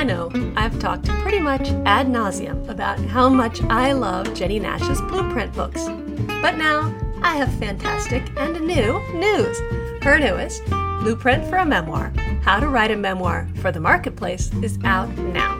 I know I've talked pretty much ad nauseum about how much I love Jennie Nash's blueprint books. But now I have fantastic and new news. Her newest, Blueprint for a Memoir How to Write a Memoir for the Marketplace, is out now.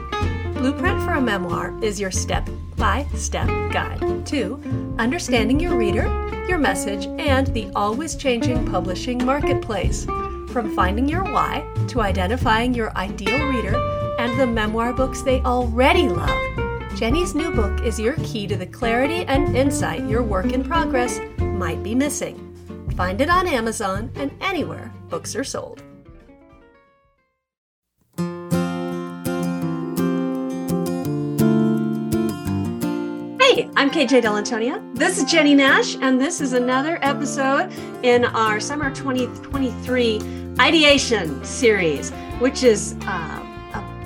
Blueprint for a Memoir is your step by step guide to understanding your reader, your message, and the always changing publishing marketplace. From finding your why to identifying your ideal reader and the memoir books they already love, Jennie's new book is your key to the clarity and insight your work in progress might be missing. Find it on Amazon and anywhere books are sold. Hey, I'm KJ Dell'Antonia. This is Jennie Nash, and this is another episode in our summer 2023 ideation series, which is uh,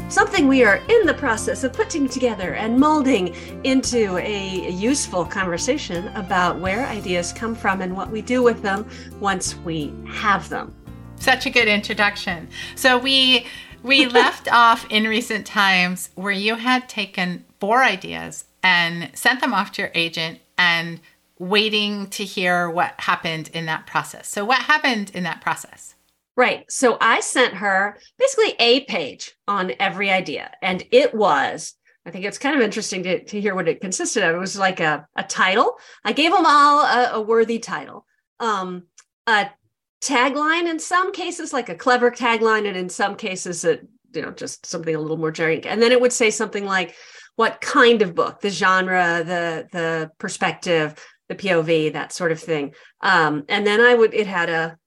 something we are in the process of putting together and molding into a useful conversation about where ideas come from and what we do with them once we have them. Such a good introduction. So we we left off in recent times where you had taken four ideas and sent them off to your agent and waiting to hear what happened in that process. So, what happened in that process? Right. So, I sent her basically a page on every idea, and it was. I think it's kind of interesting to, to hear what it consisted of. It was like a, a title. I gave them all a, a worthy title. Um, a tagline in some cases, like a clever tagline, and in some cases, it, you know, just something a little more generic. And then it would say something like, what kind of book, the genre, the the perspective, the POV, that sort of thing. Um, and then I would it had a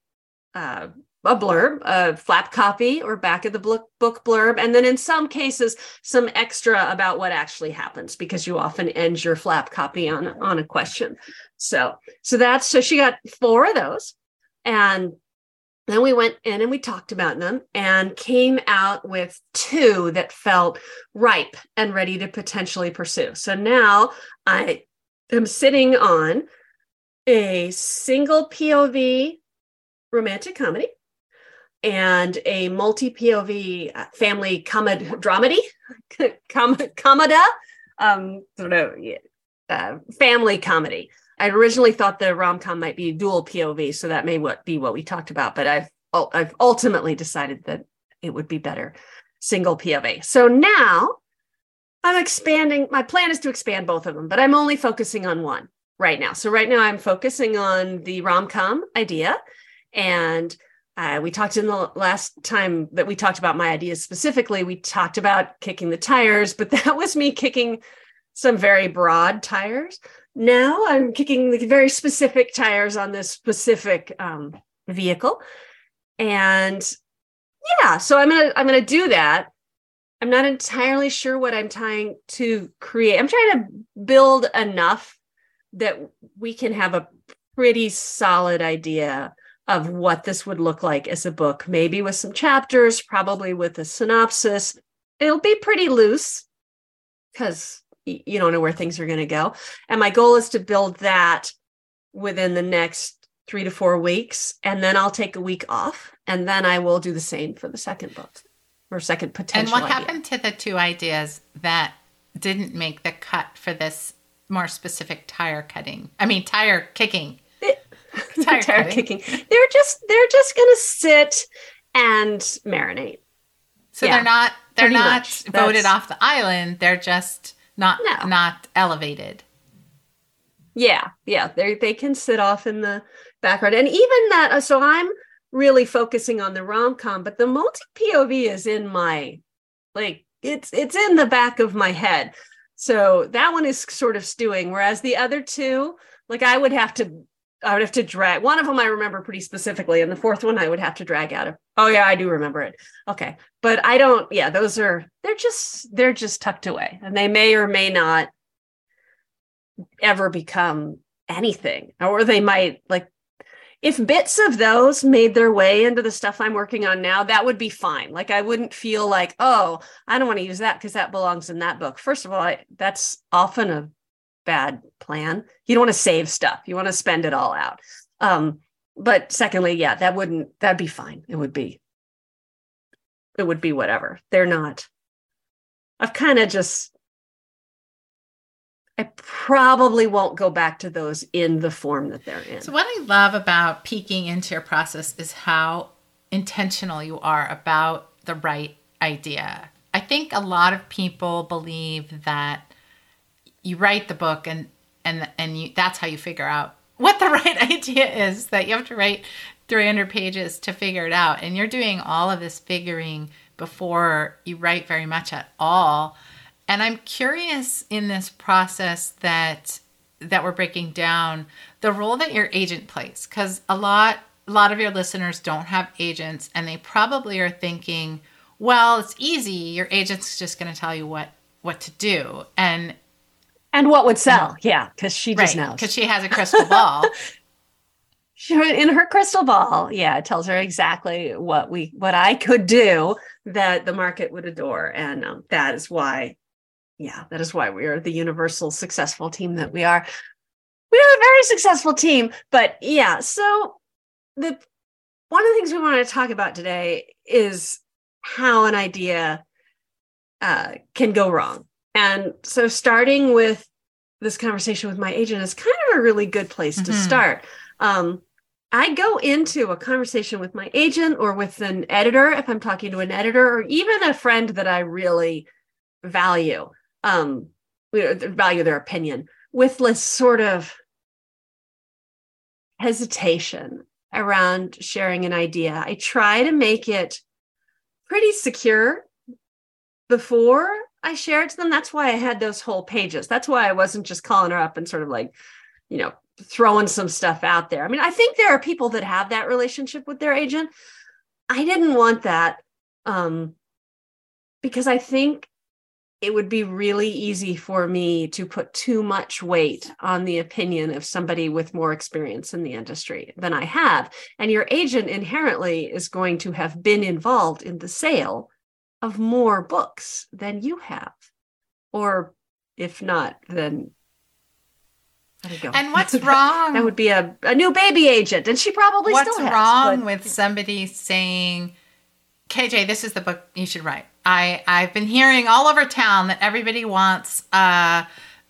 uh, a blurb, a flap copy or back of the book, book blurb, and then in some cases some extra about what actually happens because you often end your flap copy on on a question. So so that's so she got four of those, and then we went in and we talked about them and came out with two that felt ripe and ready to potentially pursue. So now I am sitting on a single POV romantic comedy and a multi POV uh, family comedy dramedy, com- comeda, um, sort of uh, family comedy. I originally thought the rom com might be dual POV, so that may what be what we talked about. But I've I've ultimately decided that it would be better single POV. So now I'm expanding. My plan is to expand both of them, but I'm only focusing on one right now. So right now I'm focusing on the rom com idea, and uh, we talked in the last time that we talked about my ideas specifically. We talked about kicking the tires, but that was me kicking some very broad tires now I'm kicking the very specific tires on this specific um, vehicle. And yeah, so I'm gonna I'm gonna do that. I'm not entirely sure what I'm trying to create. I'm trying to build enough that we can have a pretty solid idea of what this would look like as a book, maybe with some chapters, probably with a synopsis. It'll be pretty loose because you don't know where things are going to go. And my goal is to build that within the next three to four weeks. And then I'll take a week off. And then I will do the same for the second book or second potential. And what idea. happened to the two ideas that didn't make the cut for this more specific tire cutting? I mean, tire kicking. Tire, tire kicking. They're just they're just gonna sit and marinate. So yeah, they're not they're not much. voted That's... off the island. They're just not no. not elevated. Yeah, yeah, they they can sit off in the background, and even that. Uh, so I'm really focusing on the rom com, but the multi POV is in my like it's it's in the back of my head. So that one is sort of stewing, whereas the other two, like I would have to I would have to drag one of them I remember pretty specifically, and the fourth one I would have to drag out of. Oh yeah, I do remember it. Okay. But I don't, yeah, those are they're just they're just tucked away. And they may or may not ever become anything. Or they might like if bits of those made their way into the stuff I'm working on now, that would be fine. Like I wouldn't feel like, oh, I don't want to use that because that belongs in that book. First of all, I, that's often a bad plan. You don't want to save stuff. You want to spend it all out. Um, but secondly, yeah, that wouldn't that'd be fine. It would be it would be whatever. They're not I've kind of just I probably won't go back to those in the form that they're in. So, what I love about peeking into your process is how intentional you are about the right idea. I think a lot of people believe that you write the book and and and you, that's how you figure out what the right idea is. That you have to write 300 pages to figure it out, and you're doing all of this figuring before you write very much at all. And I'm curious in this process that that we're breaking down the role that your agent plays because a lot a lot of your listeners don't have agents and they probably are thinking well it's easy your agent's just going to tell you what what to do and and what would sell yeah because she just right, knows because she has a crystal ball she, in her crystal ball yeah it tells her exactly what we what i could do that the market would adore and um, that is why yeah, that is why we are the universal successful team that we are. We are a very successful team, but yeah, so the one of the things we want to talk about today is how an idea uh, can go wrong. And so starting with this conversation with my agent is kind of a really good place mm-hmm. to start. Um, I go into a conversation with my agent or with an editor, if I'm talking to an editor, or even a friend that I really value um value their opinion with less sort of hesitation around sharing an idea. I try to make it pretty secure before I share it to them. That's why I had those whole pages. That's why I wasn't just calling her up and sort of like, you know, throwing some stuff out there. I mean, I think there are people that have that relationship with their agent. I didn't want that um, because I think it would be really easy for me to put too much weight on the opinion of somebody with more experience in the industry than I have. And your agent inherently is going to have been involved in the sale of more books than you have. Or if not, then and what's wrong? that would be a, a new baby agent, and she probably what's still has. What's wrong but, with somebody saying, KJ, this is the book you should write? I I've been hearing all over town that everybody wants uh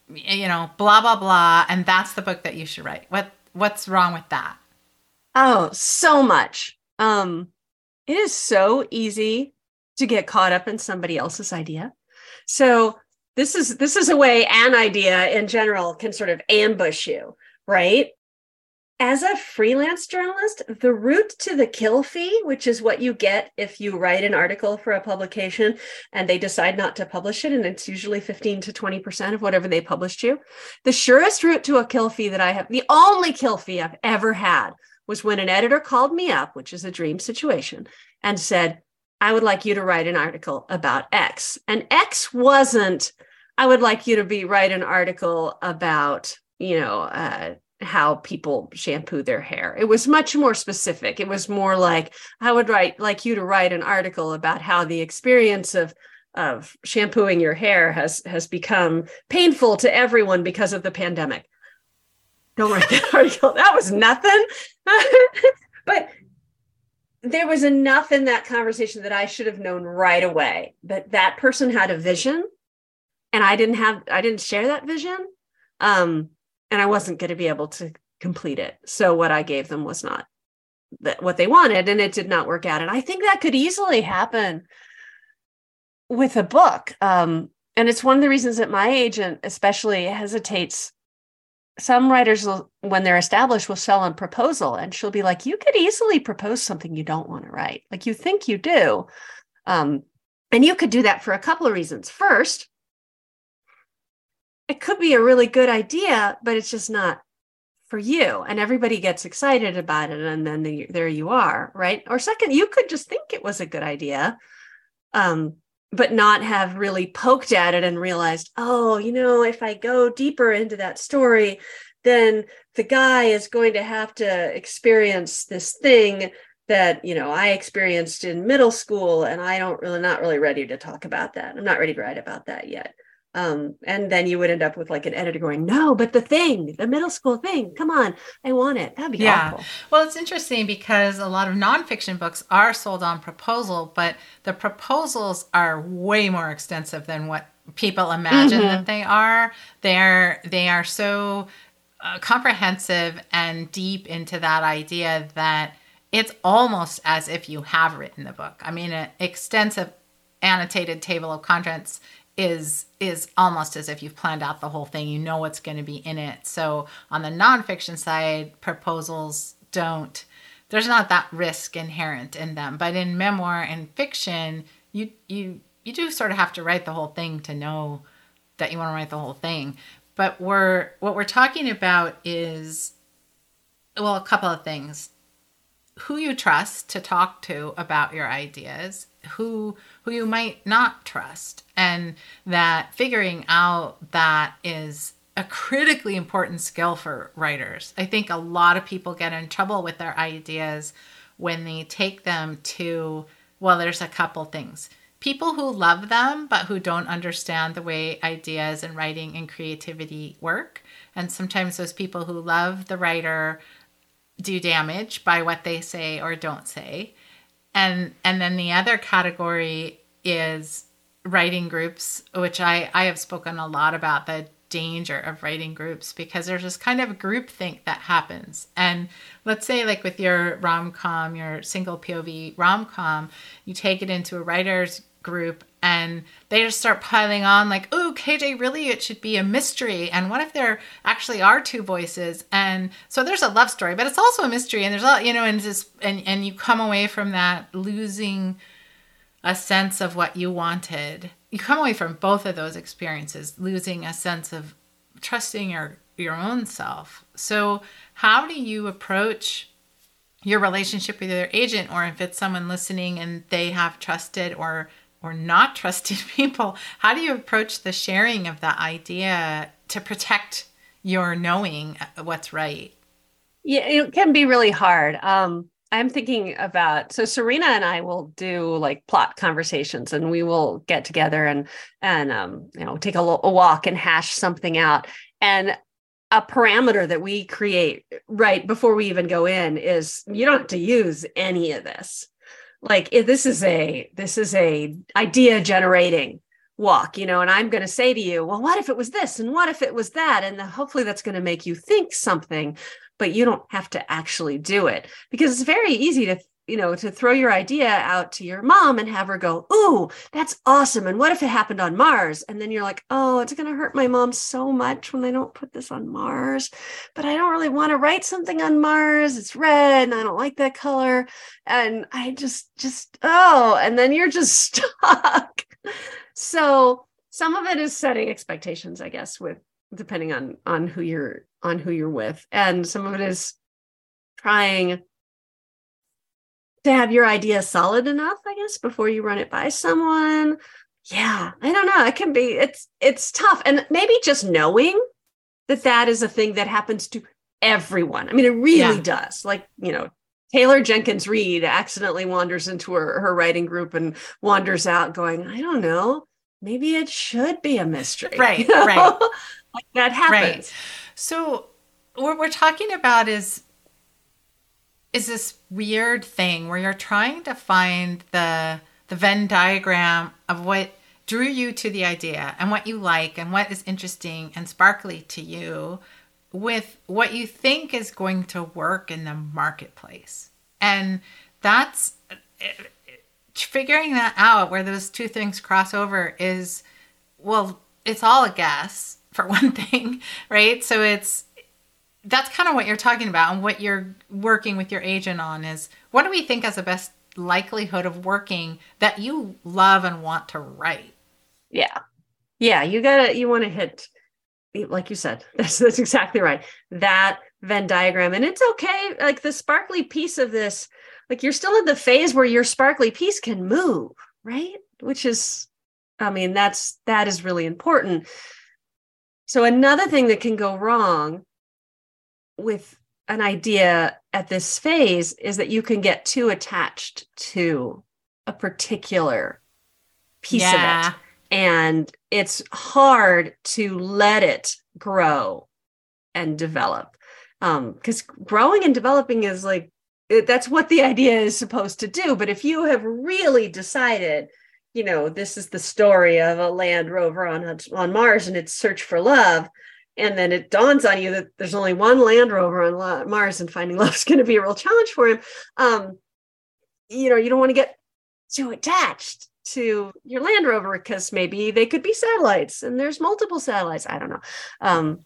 you know blah blah blah and that's the book that you should write. What what's wrong with that? Oh, so much. Um it is so easy to get caught up in somebody else's idea. So this is this is a way an idea in general can sort of ambush you, right? as a freelance journalist, the route to the kill fee, which is what you get if you write an article for a publication and they decide not to publish it, and it's usually 15 to 20% of whatever they published you. The surest route to a kill fee that I have, the only kill fee I've ever had was when an editor called me up, which is a dream situation, and said, I would like you to write an article about X. And X wasn't, I would like you to be write an article about, you know, uh, how people shampoo their hair. It was much more specific. It was more like I would write like you to write an article about how the experience of of shampooing your hair has has become painful to everyone because of the pandemic. Don't write that article. That was nothing. but there was enough in that conversation that I should have known right away that that person had a vision and I didn't have I didn't share that vision. Um and I wasn't going to be able to complete it. So what I gave them was not that what they wanted, and it did not work out. And I think that could easily happen with a book. Um, and it's one of the reasons that my agent especially hesitates. Some writers will, when they're established, will sell on proposal, and she'll be like, "You could easily propose something you don't want to write, like you think you do." Um, and you could do that for a couple of reasons. First, it could be a really good idea, but it's just not for you. And everybody gets excited about it. And then the, there you are, right? Or second, you could just think it was a good idea, um, but not have really poked at it and realized, oh, you know, if I go deeper into that story, then the guy is going to have to experience this thing that you know i experienced in middle school and i don't really not really ready to talk about that. I'm not ready to write about that yet um, and then you would end up with like an editor going no but the thing the middle school thing come on i want it that'd be yeah awful. well it's interesting because a lot of nonfiction books are sold on proposal but the proposals are way more extensive than what people imagine mm-hmm. that they are they're they are so uh, comprehensive and deep into that idea that it's almost as if you have written the book i mean an extensive annotated table of contents is is almost as if you've planned out the whole thing. You know what's going to be in it. So on the nonfiction side, proposals don't. There's not that risk inherent in them. But in memoir and fiction, you you you do sort of have to write the whole thing to know that you want to write the whole thing. But we're what we're talking about is well, a couple of things. Who you trust to talk to about your ideas who who you might not trust and that figuring out that is a critically important skill for writers. I think a lot of people get in trouble with their ideas when they take them to well there's a couple things. People who love them but who don't understand the way ideas and writing and creativity work. And sometimes those people who love the writer do damage by what they say or don't say. And and then the other category is writing groups which i i have spoken a lot about the danger of writing groups because there's this kind of group think that happens. And let's say like with your rom-com your single pov rom-com you take it into a writers group and they just start piling on like oh kj really it should be a mystery and what if there actually are two voices and so there's a love story but it's also a mystery and there's a you know and just and and you come away from that losing a sense of what you wanted. You come away from both of those experiences losing a sense of trusting your your own self. So how do you approach your relationship with your agent or if it's someone listening and they have trusted or or not trusted people, how do you approach the sharing of that idea to protect your knowing what's right? Yeah, it can be really hard. Um, I'm thinking about so Serena and I will do like plot conversations, and we will get together and and um, you know take a, a walk and hash something out. And a parameter that we create right before we even go in is you don't have to use any of this like if this is a this is a idea generating walk you know and i'm going to say to you well what if it was this and what if it was that? And hopefully that's going to make you think something but you don't have to actually do it because it's very easy to you know, to throw your idea out to your mom and have her go, Ooh, that's awesome. And what if it happened on Mars? And then you're like, Oh, it's going to hurt my mom so much when they don't put this on Mars. But I don't really want to write something on Mars. It's red and I don't like that color. And I just, just, oh, and then you're just stuck. so some of it is setting expectations, I guess, with depending on on who you're on who you're with. And some of it is trying to have your idea solid enough, I guess, before you run it by someone. Yeah, I don't know. It can be it's it's tough and maybe just knowing that that is a thing that happens to everyone. I mean, it really yeah. does. Like, you know, Taylor Jenkins Reid accidentally wanders into her, her writing group and wanders out going, I don't know, maybe it should be a mystery. Right, you know? right. like that happens. Right. So what we're talking about is is this weird thing where you're trying to find the the Venn diagram of what drew you to the idea and what you like and what is interesting and sparkly to you with what you think is going to work in the marketplace. And that's figuring that out where those two things cross over is well, it's all a guess for one thing, right? So it's that's kind of what you're talking about and what you're working with your agent on is what do we think has the best likelihood of working that you love and want to write? Yeah. Yeah you gotta you want to hit like you said that's that's exactly right that venn diagram. And it's okay like the sparkly piece of this like you're still in the phase where your sparkly piece can move right? Which is i mean that's that is really important. So another thing that can go wrong with an idea at this phase is that you can get too attached to a particular piece yeah. of it. And it's hard to let it grow and develop. Because um, growing and developing is like it, that's what the idea is supposed to do. But if you have really decided you know this is the story of a land rover on on mars and its search for love and then it dawns on you that there's only one land rover on mars and finding love is going to be a real challenge for him um, you know you don't want to get too attached to your Land Rover because maybe they could be satellites and there's multiple satellites. I don't know. Um,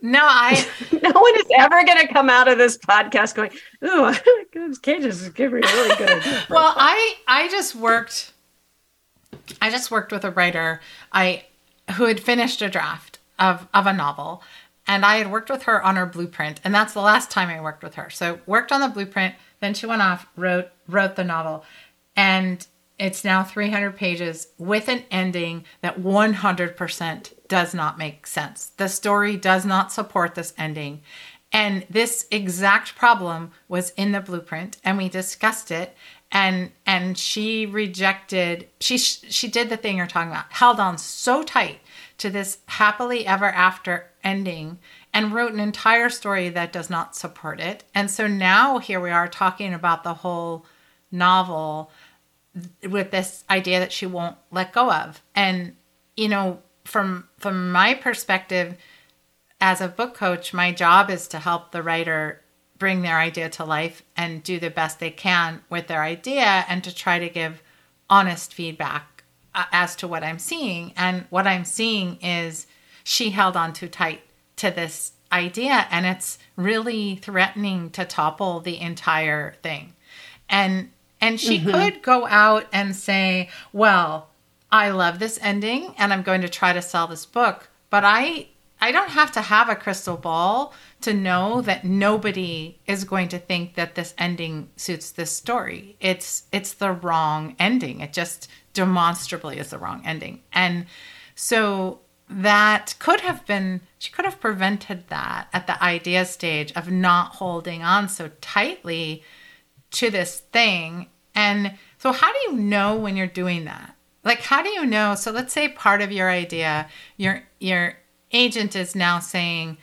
no, I. no one is ever going to come out of this podcast going, "Ooh, those cages is giving me really good." well, I I just worked. I just worked with a writer I who had finished a draft of of a novel, and I had worked with her on her blueprint, and that's the last time I worked with her. So worked on the blueprint, then she went off wrote wrote the novel, and it's now 300 pages with an ending that 100% does not make sense. The story does not support this ending. And this exact problem was in the blueprint and we discussed it and and she rejected she she did the thing you're talking about. Held on so tight to this happily ever after ending and wrote an entire story that does not support it. And so now here we are talking about the whole novel with this idea that she won't let go of. And you know, from from my perspective as a book coach, my job is to help the writer bring their idea to life and do the best they can with their idea and to try to give honest feedback uh, as to what I'm seeing. And what I'm seeing is she held on too tight to this idea and it's really threatening to topple the entire thing. And and she mm-hmm. could go out and say, "Well, I love this ending and I'm going to try to sell this book." But I I don't have to have a crystal ball to know that nobody is going to think that this ending suits this story. It's it's the wrong ending. It just demonstrably is the wrong ending. And so that could have been she could have prevented that at the idea stage of not holding on so tightly to this thing and so, how do you know when you're doing that? Like, how do you know? So, let's say part of your idea, your your agent is now saying,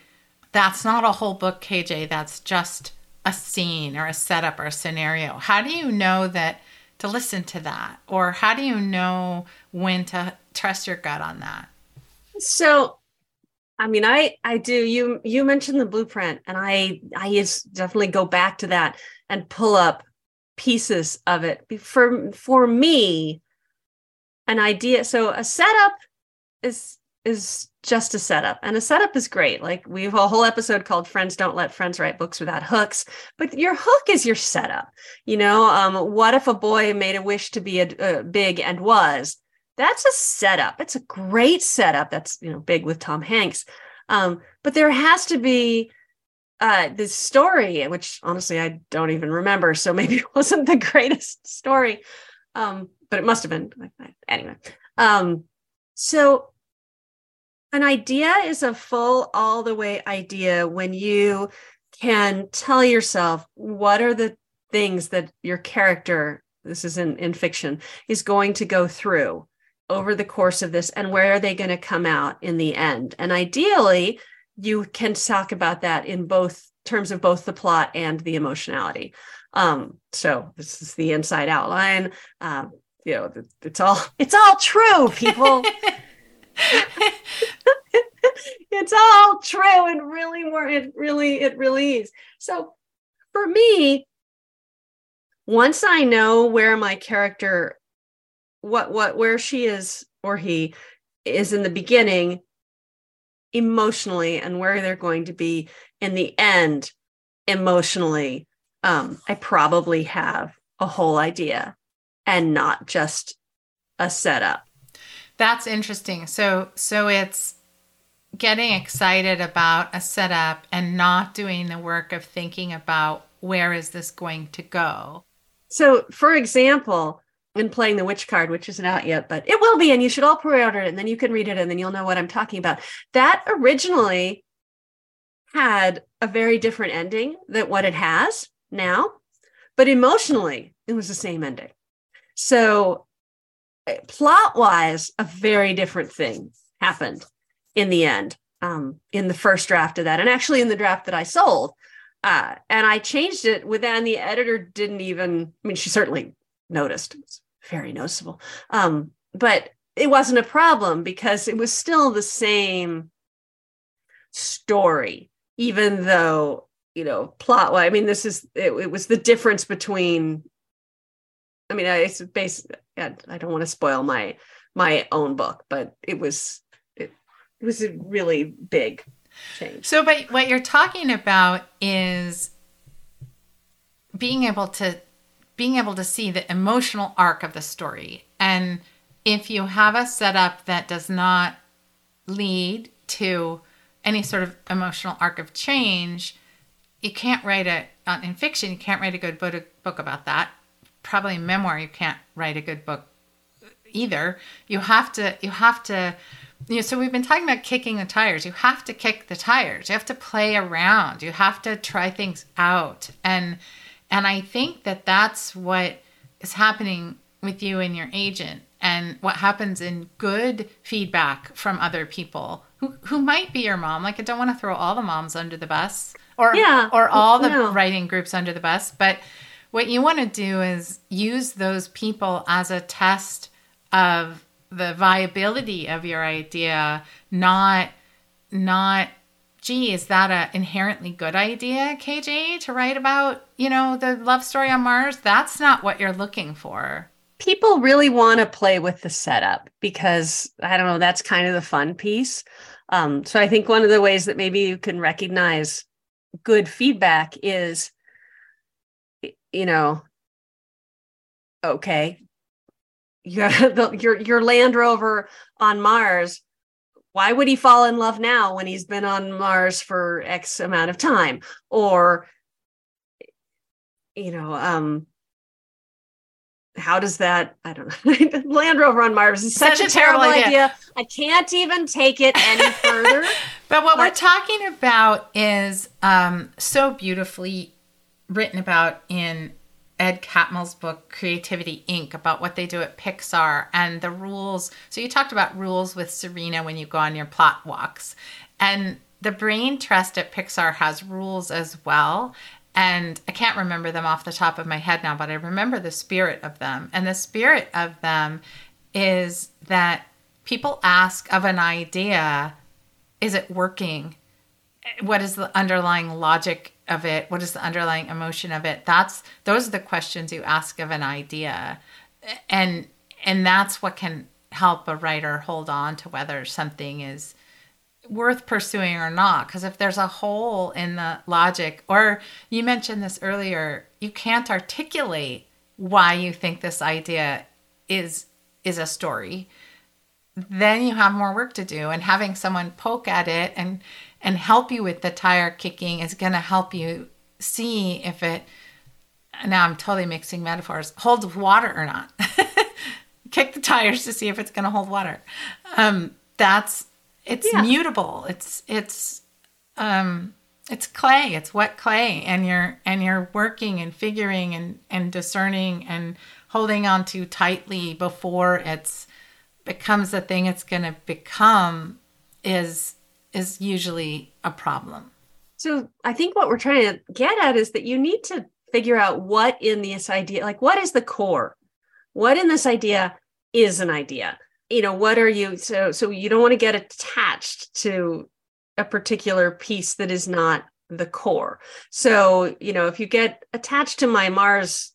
"That's not a whole book, KJ. That's just a scene or a setup or a scenario." How do you know that to listen to that, or how do you know when to trust your gut on that? So, I mean, I I do. You you mentioned the blueprint, and I I definitely go back to that and pull up pieces of it for for me an idea so a setup is is just a setup and a setup is great. Like we have a whole episode called friends don't let friends write books without hooks but your hook is your setup you know? Um, what if a boy made a wish to be a, a big and was? That's a setup. It's a great setup that's you know big with tom hanks. Um, but there has to be uh, the story, which honestly I don't even remember, so maybe it wasn't the greatest story, um, but it must have been. Anyway, um, so an idea is a full all the way idea when you can tell yourself what are the things that your character this is in, in fiction is going to go through over the course of this and where are they going to come out in the end and ideally you can talk about that in both terms of both the plot and the emotionality. Um, so this is the inside outline. Um, you know, it's all it's all true, people. it's all true and really more it really it really is. So for me, once I know where my character what what where she is or he is in the beginning emotionally and where they're going to be in the end emotionally um, i probably have a whole idea and not just a setup that's interesting so so it's getting excited about a setup and not doing the work of thinking about where is this going to go so for example in playing the witch card, which isn't out yet, but it will be, and you should all pre-order it, and then you can read it, and then you'll know what I'm talking about. That originally had a very different ending than what it has now, but emotionally, it was the same ending. So plot wise, a very different thing happened in the end, um, in the first draft of that, and actually in the draft that I sold. Uh, and I changed it with that, and the editor didn't even, I mean, she certainly noticed. It's very noticeable. Um, but it wasn't a problem because it was still the same story, even though, you know, plot. Wise, I mean, this is, it, it was the difference between I mean, it's based. I don't want to spoil my my own book, but it was it, it was a really big change. So, but what you're talking about is being able to being able to see the emotional arc of the story, and if you have a setup that does not lead to any sort of emotional arc of change, you can't write a in fiction. You can't write a good book about that probably memoir you can't write a good book either. You have to you have to you know so we've been talking about kicking the tires. You have to kick the tires. You have to play around. You have to try things out. And and i think that that's what is happening with you and your agent and what happens in good feedback from other people who, who might be your mom. Like i don't want to throw all the moms under the bus or yeah, or all the no. writing groups under the bus but what you want to do is use those people as a test of the viability of your idea, not not gee, is that an inherently good idea, KJ, to write about, you know, the love story on Mars? That's not what you're looking for. People really want to play with the setup because I don't know, that's kind of the fun piece. Um, so I think one of the ways that maybe you can recognize good feedback is you know, okay, your your your Land Rover on Mars. Why would he fall in love now when he's been on Mars for X amount of time? Or, you know, um, how does that? I don't know. Land Rover on Mars is such, such a, a, terrible, terrible idea. idea. I can't even take it any further. but what but, we're talking about is um, so beautifully written about in Ed Catmull's book Creativity Inc. about what they do at Pixar and the rules. So you talked about rules with Serena when you go on your plot walks. And the Brain Trust at Pixar has rules as well. And I can't remember them off the top of my head now, but I remember the spirit of them. And the spirit of them is that people ask of an idea, is it working? What is the underlying logic of it what is the underlying emotion of it that's those are the questions you ask of an idea. And and that's what can help a writer hold on to whether something is worth pursuing or not. Because if there's a hole in the logic or you mentioned this earlier you can't articulate why you think this idea is is a story. Then you have more work to do and having someone poke at it and and help you with the tire kicking is going to help you see if it now i'm totally mixing metaphors holds water or not. Kick the tires to see if it's going to hold water. Um, that's it's yeah. mutable. It's it's um it's clay. It's wet clay. And you're and you're working and figuring and and discerning and holding on too tightly before it's becomes the thing it's going to become is is usually a problem. So I think what we're trying to get at is that you need to figure out what in this idea, like what is the core? What in this idea is an idea? You know, what are you so so you don't want to get attached to a particular piece that is not the core. So, you know, if you get attached to my Mars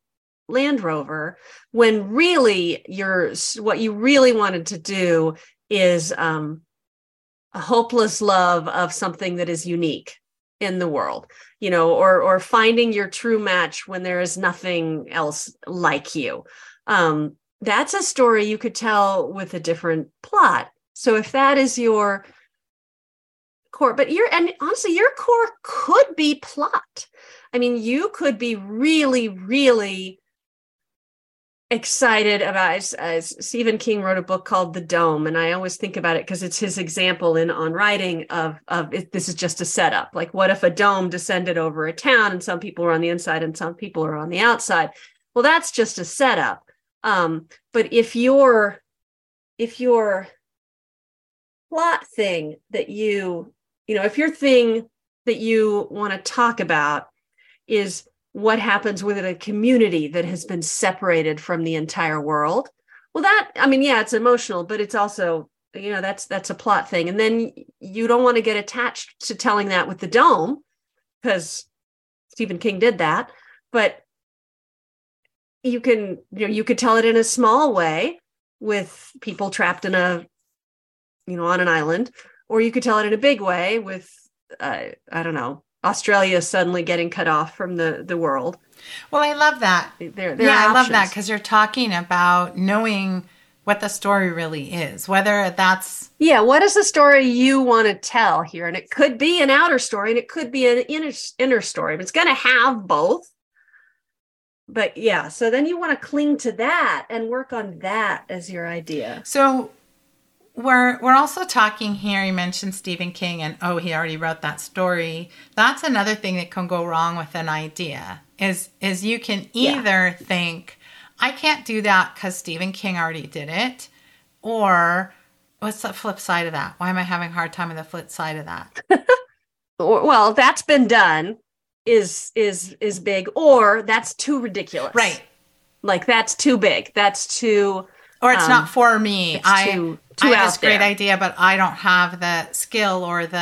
Land Rover, when really you're what you really wanted to do is um, a hopeless love of something that is unique in the world you know or or finding your true match when there is nothing else like you. Um that's a story you could tell with a different plot. So if that is your core but your and honestly your core could be plot. I mean you could be really really excited about as, Stephen King wrote a book called The Dome, and I always think about it because it's his example in on writing of of it, this is just a setup. Like, what if a dome descended over a town and some people are on the inside and some people are on the outside? Well, that's just a setup. Um, but if your if your plot thing that you you know if your thing that you want to talk about is what happens within a community that has been separated from the entire world. Well that i mean yeah it's emotional but it's also you know that's that's a plot thing. And then you don't want to get attached to telling that with the dome because stephen king did that. But you can you know you could tell it in a small way with people trapped in a you know on an island or you could tell it in a big way with uh, i don't know australia suddenly getting cut off from the the world. Well i love that. There, there yeah i love that because you're talking about knowing what the story really is whether that's yeah what is the story you want to tell here? And it could be an outer story and it could be an inner inner story but it's going to have both. But yeah so then you want to cling to that and work on that as your idea. So we're we're also talking here you mentioned stephen king and oh he already wrote that story. That's another thing that can go wrong with an idea is is you can either yeah. think i can't do that because stephen king already did it or what's the flip side of that? Why am i having a hard time with the flip side of that? Well that's been done is is is big or that's too ridiculous. Right. Like that's too big. That's too or it's um, not for me i too, too I have this great idea but i don't have the skill or the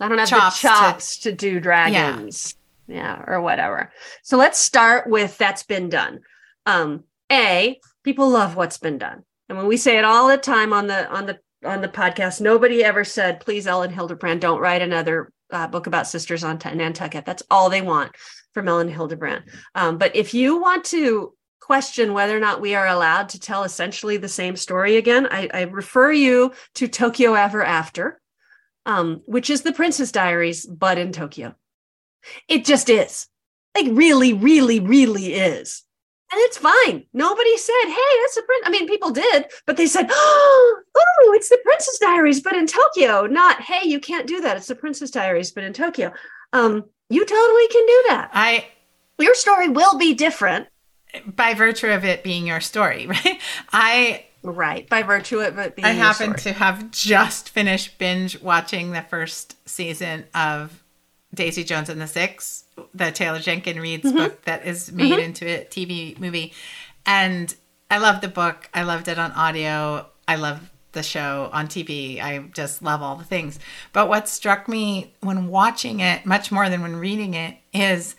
i don't have chops the chops to, to do dragons yeah. yeah or whatever so let's start with that's been done um a people love what's been done and when we say it all the time on the on the on the podcast nobody ever said please Elin Hilderbrand, don't write another uh, book about sisters on T- Nantucket. That's all they want from Elin Hilderbrand. Um, but if you want to question whether or not we are allowed to tell essentially the same story again, I, I refer you to Tokyo Ever After, um, which is the Princess Diaries, but in Tokyo. It just is. Like, really, really, really is. And it's fine. Nobody said, hey, that's a prince. I mean, people did, but they said, oh, it's the Princess Diaries, but in Tokyo. Not, hey, you can't do that. It's the Princess Diaries, but in Tokyo. Um, you totally can do that. I your story will be different. By virtue of it being your story, right? I Right. By virtue of it being I happen to have just finished binge watching the first season of Daisy Jones and the Six, the Taylor Jenkins Reid's mm-hmm. book that is made mm-hmm. into a TV movie. And I love the book. I loved it on audio. I love the show on TV. I just love all the things. But what struck me when watching it, much more than when reading it, is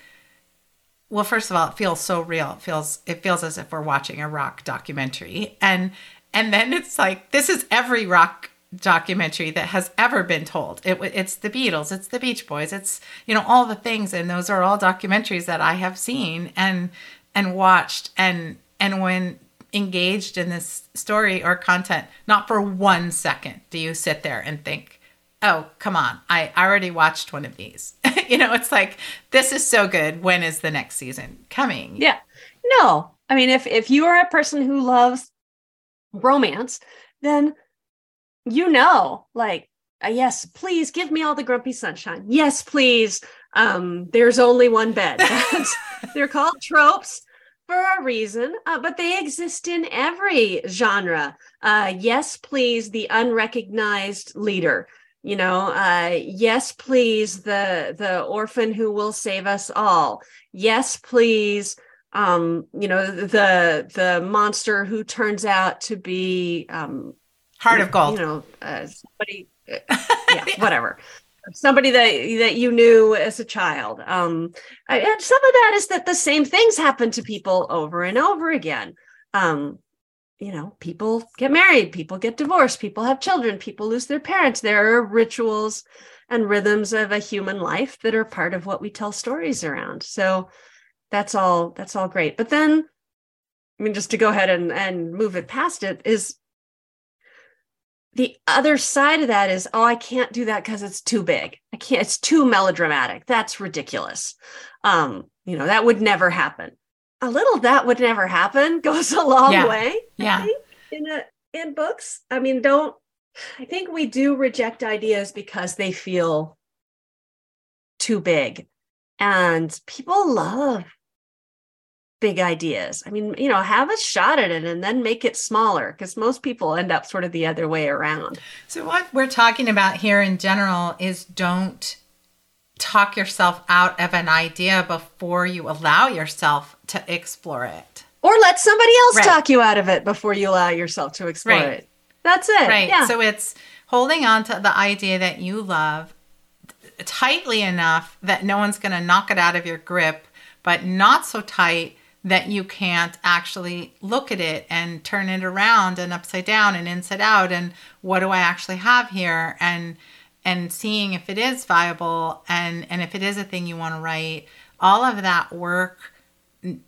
well, first of all, it feels so real. It feels it feels as if we're watching a rock documentary. And and then it's like this is every rock documentary that has ever been told. It, it's the Beatles, it's the Beach Boys, it's you know all the things, and those are all documentaries that I have seen and and watched, and and when engaged in this story or content, not for one second do you sit there and think, oh come on, I already watched one of these. you know, it's like this is so good. When is the next season coming? Yeah, no, I mean if if you are a person who loves romance, then you know, like, uh, yes, please give me all the grumpy sunshine. Yes, please. Um, there's only one bed. they're called tropes for a reason, uh, but they exist in every genre. Uh, yes, please, the unrecognized leader. You know, uh, yes, please, the the orphan who will save us all. Yes, please, um, you know, the the monster who turns out to be um, Heart of gold. You know, uh, somebody, yeah, whatever. Somebody that that you knew as a child. Um, and some of that is that the same things happen to people over and over again. Um, you know, people get married, people get divorced, people have children, people lose their parents. There are rituals and rhythms of a human life that are part of what we tell stories around. So that's all that's all great. But then I mean, just to go ahead and, and move it past it is the other side of that is oh i can't do that because it's too big i can't it's too melodramatic that's ridiculous um you know that would never happen a little that would never happen goes a long yeah. way yeah in a in books i mean don't i think we do reject ideas because they feel too big and people love big ideas. I mean, you know, have a shot at it and then make it smaller because most people end up sort of the other way around. So, what we're talking about here in general is don't talk yourself out of an idea before you allow yourself to explore it. Or let somebody else right. talk you out of it before you allow yourself to explore right. it. That's it. Right. Yeah. So, it's holding on to the idea that you love tightly enough that no one's going to knock it out of your grip, but not so tight that you can't actually look at it and turn it around and upside down and inside out and what do I actually have here and and seeing if it is viable and and if it is a thing you want to write all of that work n-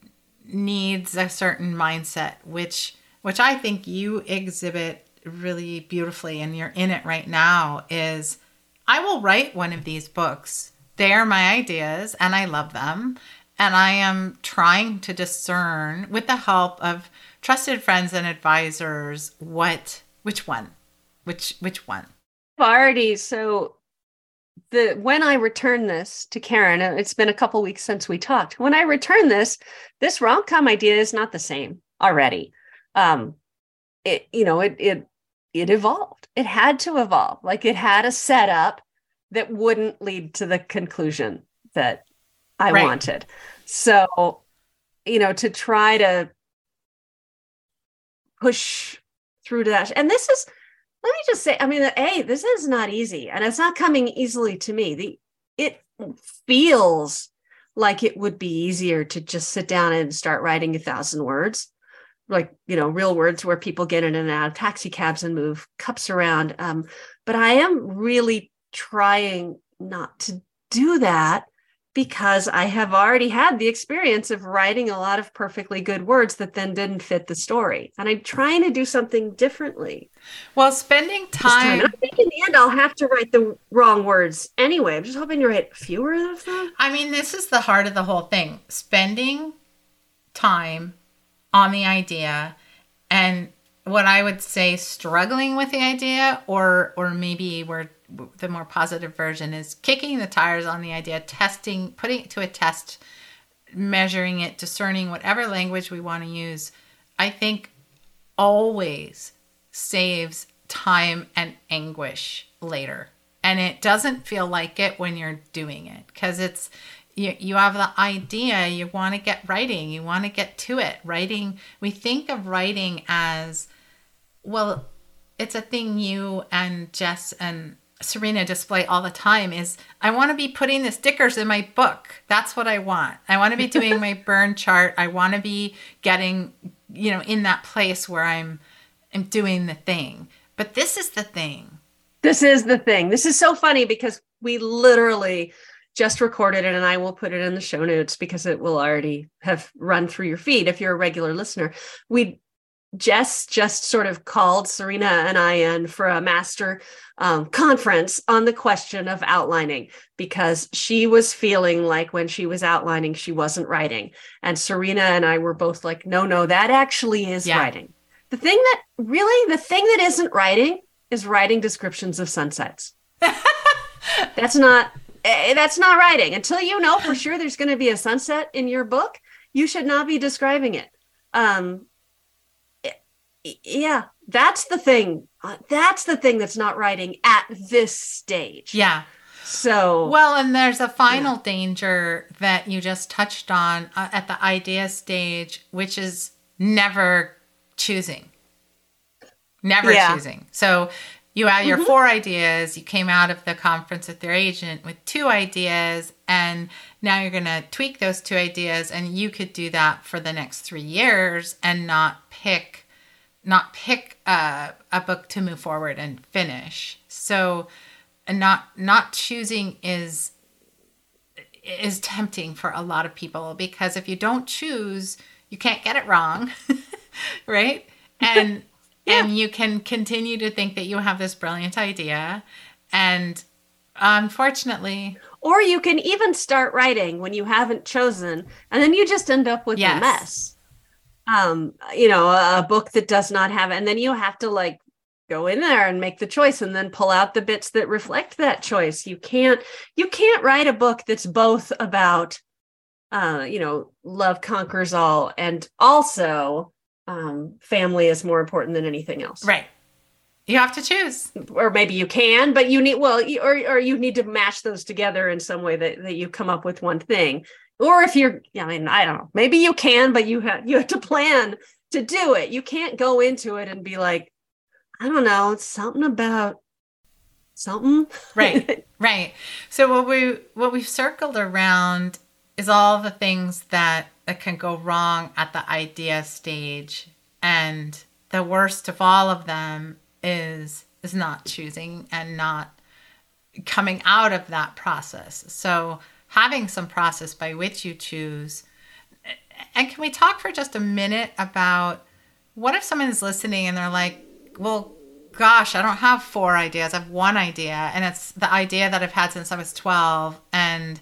needs a certain mindset which which I think you exhibit really beautifully and you're in it right now is I will write one of these books. They are my ideas and I love them. And I am trying to discern with the help of trusted friends and advisors what which one which which one already so the when I return this to Karen, it's been a couple weeks since we talked. When I return this, this rom com idea is not the same already. Um, it you know it it it evolved. It had to evolve. Like it had a setup that wouldn't lead to the conclusion that I right. wanted. So, you know, to try to push through to that. And this is, let me just say, I mean, A, this is not easy and it's not coming easily to me. The it feels like it would be easier to just sit down and start writing a thousand words like you know real words where people get in and out of taxi cabs and move cups around um, but i am really trying not to do that because I have already had the experience of writing a lot of perfectly good words that then didn't fit the story. And I'm trying to do something differently. Well, spending time. time. I think in the end, I'll have to write the wrong words anyway. I'm just hoping to write fewer of them. I mean, this is the heart of the whole thing spending time on the idea and what I would say struggling with the idea or or maybe we're the more positive version is kicking the tires on the idea, testing, putting it to a test, measuring it, discerning whatever language we want to use, I think always saves time and anguish later. And it doesn't feel like it when you're doing it because it's you, you have the idea, you want to get writing, you want to get to it. Writing, we think of writing as well, it's a thing you and Jess and Sarina display all the time is I want to be putting the stickers in my book. That's what I want. I want to be doing my burn chart. I want to be getting, you know, in that place where I'm I'm doing the thing. But this is the thing. This is the thing. This is so funny because we literally just recorded it and I will put it in the show notes because it will already have run through your feed if you're a regular listener. We Jess just sort of called Sarina and I in for a master um, conference on the question of outlining because she was feeling like when she was outlining, she wasn't writing. And Sarina and I were both like, no, no, that actually is yeah. writing. The thing that really, the thing that isn't writing is writing descriptions of sunsets. that's not, eh, that's not writing. Until you know for sure there's going to be a sunset in your book, you should not be describing it. Um, yeah that's the thing uh, that's the thing that's not writing at this stage yeah so well and there's a final yeah. danger that you just touched on uh, at the idea stage which is never choosing never yeah. choosing so you have your mm-hmm. four ideas you came out of the conference with your agent with two ideas and now you're going to tweak those two ideas and you could do that for the next three years and not pick not pick a, a book to move forward and finish. So not not choosing is is tempting for a lot of people because if you don't choose, you can't get it wrong, right? And yeah. and you can continue to think that you have this brilliant idea and unfortunately or you can even start writing when you haven't chosen and then you just end up with yes. a mess um you know a, book that does not have and then you have to like go in there and make the choice and then pull out the bits that reflect that choice you can't you can't write a book that's both about uh, you know, love conquers all, and also um, family is more important than anything else. Right. You have to choose. Or maybe you can, but you need well, or or you need to mash those together in some way that, that you come up with one thing. Or if you're, I mean, I don't know, maybe you can, but you have you have to plan to do it. You can't go into it and be like, I don't know, it's something about something. Right. right. So what we what we've circled around is all the things that, that can go wrong at the idea stage. And the worst of all of them is is not choosing and not coming out of that process. So having some process by which you choose. And can we talk for just a minute about what if someone is listening and they're like, well, gosh, I don't have four ideas. I have one idea, and it's the idea that I've had since I was 12. And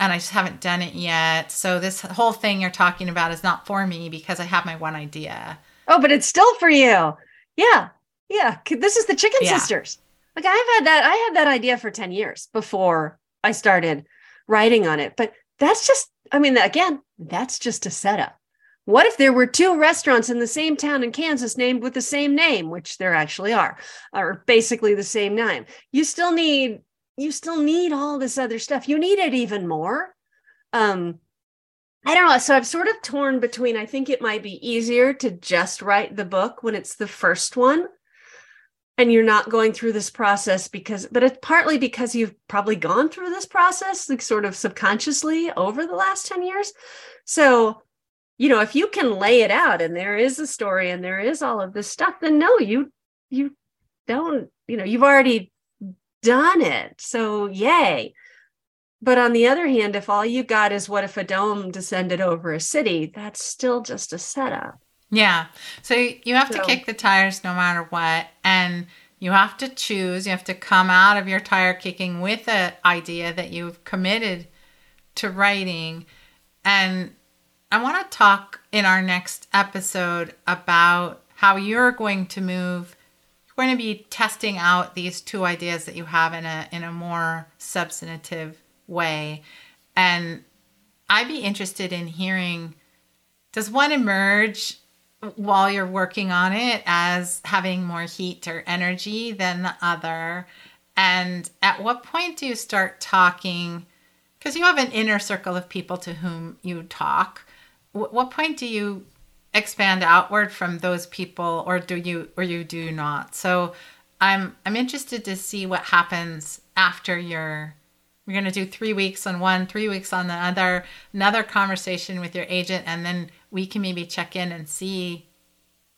and I just haven't done it yet. So this whole thing you're talking about is not for me because I have my one idea. Oh, but it's still for you. Yeah. Yeah. This is the chicken yeah. sisters. Like I've had that I had that idea for 10 years before I started writing on it. But that's just I mean again, that's just a setup. What if there were two restaurants in the same town in Kansas named with the same name, which there actually are, or basically the same name? You still need you still need all this other stuff. You need it even more. Um, I don't know. So I'm sort of torn between I think it might be easier to just write the book when it's the first one and you're not going through this process because but it's partly because you've probably gone through this process like sort of subconsciously over the last 10 years. So, you know, if you can lay it out and there is a story and there is all of this stuff, then no, you you don't, you know, you've already done it. So, yay. But on the other hand, if all you got is what if a dome descended over a city, that's still just a setup. Yeah. So you have so, to kick the tires no matter what. And you have to choose. You have to come out of your tire kicking with an idea that you've committed to writing. And I want to talk in our next episode about how you're going to move You're going to be testing out these two ideas that you have in a in a more substantive way and i'd be interested in hearing does one emerge while you're working on it as having more heat or energy than the other. And at what point do you start talking? Because you have an inner circle of people to whom you talk. What point do you expand outward from those people or do you or you do not? So i'm i'm interested to see what happens after you're you're going to do three weeks on one three weeks on the other another conversation with your agent and then we can maybe check in and see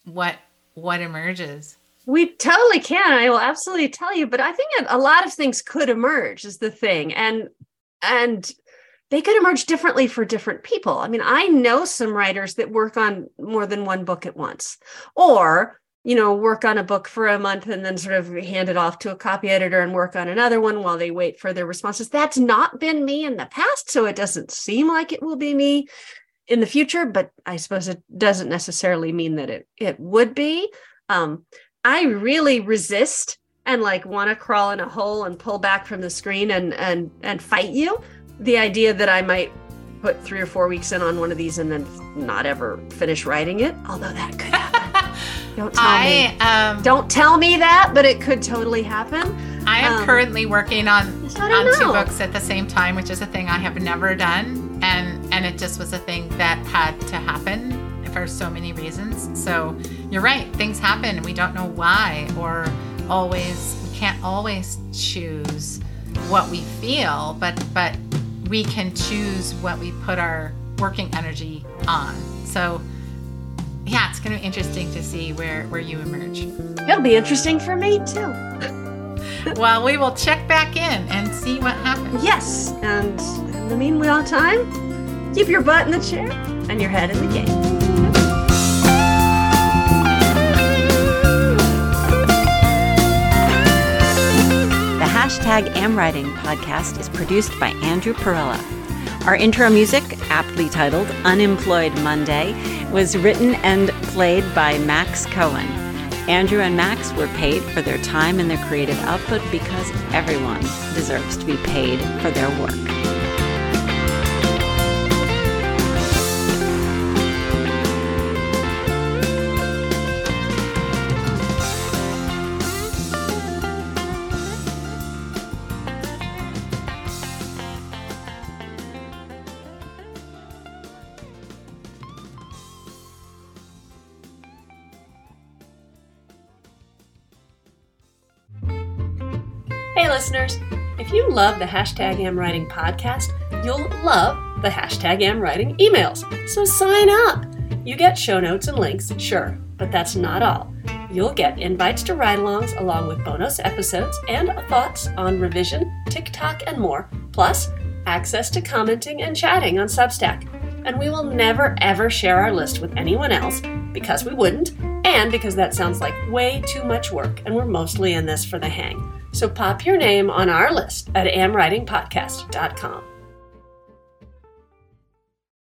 what what emerges we totally can i will absolutely tell you but i think a lot of things could emerge is the thing and and they could emerge differently for different people. I mean, I know some writers that work on more than one book at once, or you know, work on a book for a month and then sort of hand it off to a copy editor and work on another one while they wait for their responses. That's not been me in the past, so it doesn't seem like it will be me in the future, but I suppose it doesn't necessarily mean that it it would be. Um, I really resist and like want to crawl in a hole and pull back from the screen and and and fight you the idea that I might put three or four weeks in on one of these and then not ever finish writing it, although that could happen. Don't tell I, me. Um, Don't tell me that, but it could totally happen. I am um, currently working on on two books at the same time, which is a thing I have never done, and and it just was a thing that had to happen for so many reasons. So you're right, things happen, and we don't know why, or always we can't always choose what we feel, but but we can choose what we put our working energy on. So yeah, it's going to be interesting to see where where you emerge. It'll be interesting for me too. well, we will check back in and see what happens. Yes, and in the meanwhile time, keep your butt in the chair and your head in the game. The hashtag AmWriting podcast is produced by Andrew Perella. Our intro music, aptly titled Unemployed Monday, was written and played by Max Cohen. Andrew and Max were paid for their time and their creative output because everyone deserves to be paid for their work. Love the hashtag Am Writing podcast, you'll love the hashtag Am Writing emails. So sign up. You get show notes and links, sure, but that's not all. You'll get invites to ride alongs along with bonus episodes and thoughts on revision, TikTok, and more, plus access to commenting and chatting on Substack. And we will never ever share our list with anyone else because we wouldn't, and because that sounds like way too much work, and we're mostly in this for the hang. So pop your name on our list at amwritingpodcast.com.